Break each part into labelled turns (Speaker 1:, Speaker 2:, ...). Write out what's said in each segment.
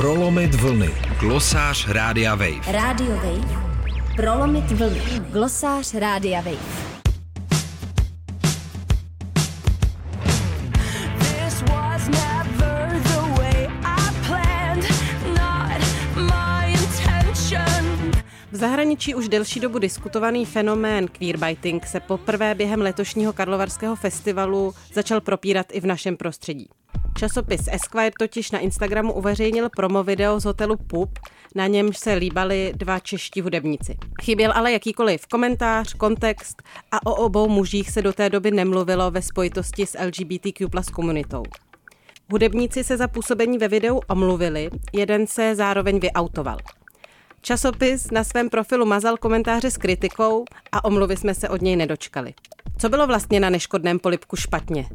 Speaker 1: Prolomit vlny. Glosář Rádia Wave.
Speaker 2: Radio Wave. Prolomit vlny. Glosář Rádia Wave.
Speaker 3: This was never the way I planned, not my intention.
Speaker 4: V zahraničí už delší dobu diskutovaný fenomén queerbiting se poprvé během letošního Karlovarského festivalu začal propírat i v našem prostředí. Časopis Esquire totiž na Instagramu uveřejnil promo video z hotelu Pup, na němž se líbali dva čeští hudebníci. Chyběl ale jakýkoliv komentář, kontext a o obou mužích se do té doby nemluvilo ve spojitosti s LGBTQ plus komunitou. Hudebníci se za působení ve videu omluvili, jeden se zároveň vyautoval. Časopis na svém profilu mazal komentáře s kritikou a omluvy jsme se od něj nedočkali. Co bylo vlastně na neškodném polipku špatně?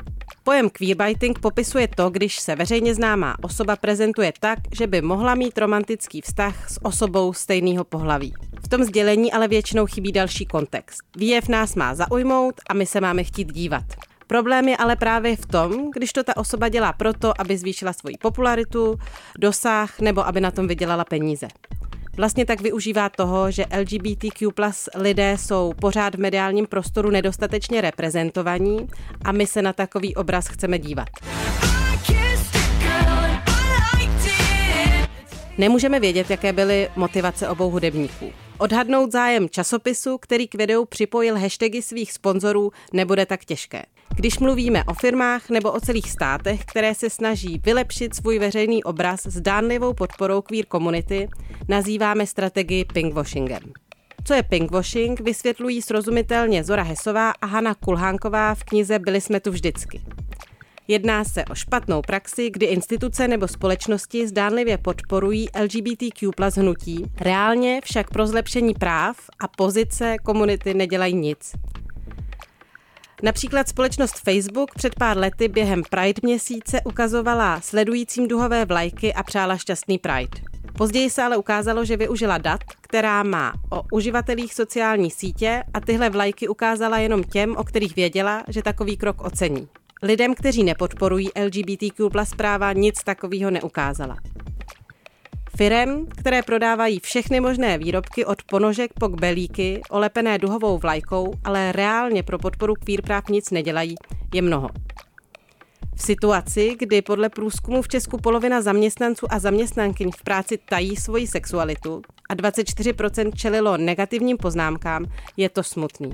Speaker 4: Pojem queerbiting popisuje to, když se veřejně známá osoba prezentuje tak, že by mohla mít romantický vztah s osobou stejného pohlaví. V tom sdělení ale většinou chybí další kontext. Výjev nás má zaujmout a my se máme chtít dívat. Problém je ale právě v tom, když to ta osoba dělá proto, aby zvýšila svoji popularitu, dosah nebo aby na tom vydělala peníze. Vlastně tak využívá toho, že LGBTQ plus lidé jsou pořád v mediálním prostoru nedostatečně reprezentovaní a my se na takový obraz chceme dívat. Nemůžeme vědět, jaké byly motivace obou hudebníků. Odhadnout zájem časopisu, který k videu připojil hashtagy svých sponzorů, nebude tak těžké. Když mluvíme o firmách nebo o celých státech, které se snaží vylepšit svůj veřejný obraz s dánlivou podporou queer komunity, nazýváme strategii pinkwashingem. Co je pinkwashing, vysvětlují srozumitelně Zora Hesová a Hanna Kulhánková v knize Byli jsme tu vždycky. Jedná se o špatnou praxi, kdy instituce nebo společnosti zdánlivě podporují LGBTQ plus hnutí, reálně však pro zlepšení práv a pozice komunity nedělají nic. Například společnost Facebook před pár lety během Pride měsíce ukazovala sledujícím duhové vlajky a přála šťastný Pride. Později se ale ukázalo, že využila dat, která má o uživatelích sociální sítě a tyhle vlajky ukázala jenom těm, o kterých věděla, že takový krok ocení. Lidem, kteří nepodporují LGBTQ plus práva, nic takového neukázala. Firem, které prodávají všechny možné výrobky od ponožek po kbelíky, olepené duhovou vlajkou, ale reálně pro podporu queer práv nic nedělají, je mnoho. V situaci, kdy podle průzkumu v Česku polovina zaměstnanců a zaměstnankyň v práci tají svoji sexualitu a 24% čelilo negativním poznámkám, je to smutný.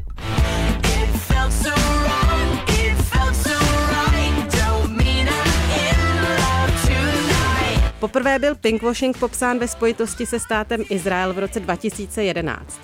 Speaker 4: Poprvé byl pinkwashing popsán ve spojitosti se státem Izrael v roce 2011.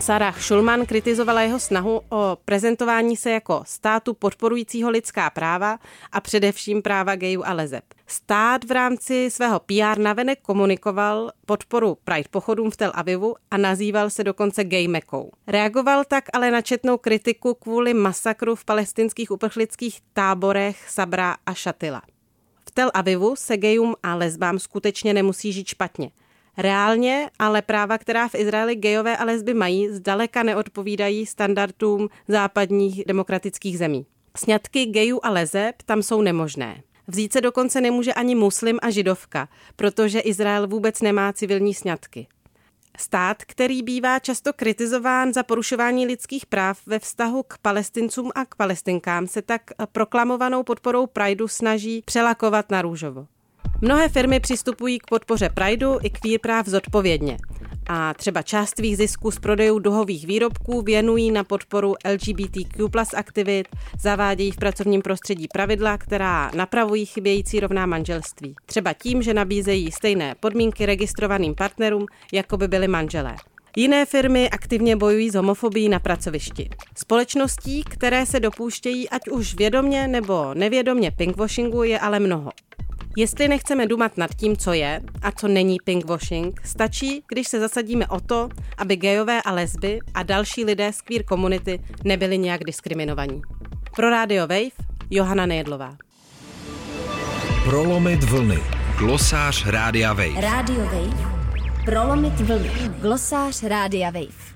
Speaker 4: Sarah Schulman kritizovala jeho snahu o prezentování se jako státu podporujícího lidská práva a především práva gayů a lezeb. Stát v rámci svého PR navenek komunikoval podporu Pride pochodům v Tel Avivu a nazýval se dokonce gay mekou. Reagoval tak ale na četnou kritiku kvůli masakru v palestinských uprchlických táborech Sabra a Šatila. Tel Avivu se gejům a lesbám skutečně nemusí žít špatně. Reálně ale práva, která v Izraeli gejové a lesby mají, zdaleka neodpovídají standardům západních demokratických zemí. Sňatky gejů a lezeb tam jsou nemožné. Vzít se dokonce nemůže ani muslim a židovka, protože Izrael vůbec nemá civilní sňatky. Stát, který bývá často kritizován za porušování lidských práv ve vztahu k palestincům a k palestinkám, se tak proklamovanou podporou Prideu snaží přelakovat na růžovo. Mnohé firmy přistupují k podpoře Prideu i queer práv zodpovědně a třeba část svých zisků z prodejů duhových výrobků věnují na podporu LGBTQ plus aktivit, zavádějí v pracovním prostředí pravidla, která napravují chybějící rovná manželství. Třeba tím, že nabízejí stejné podmínky registrovaným partnerům, jako by byly manželé. Jiné firmy aktivně bojují s homofobií na pracovišti. Společností, které se dopouštějí ať už vědomně nebo nevědomně pinkwashingu, je ale mnoho. Jestli nechceme dumat nad tím, co je a co není pinkwashing, stačí, když se zasadíme o to, aby gejové a lesby a další lidé z queer komunity nebyli nějak diskriminovaní. Pro Radio Wave Johana Nejedlová.
Speaker 1: Prolomit vlny. Glosář Rádia Wave.
Speaker 2: Radio Wave. Prolomit vlny. Glosář Rádia Wave.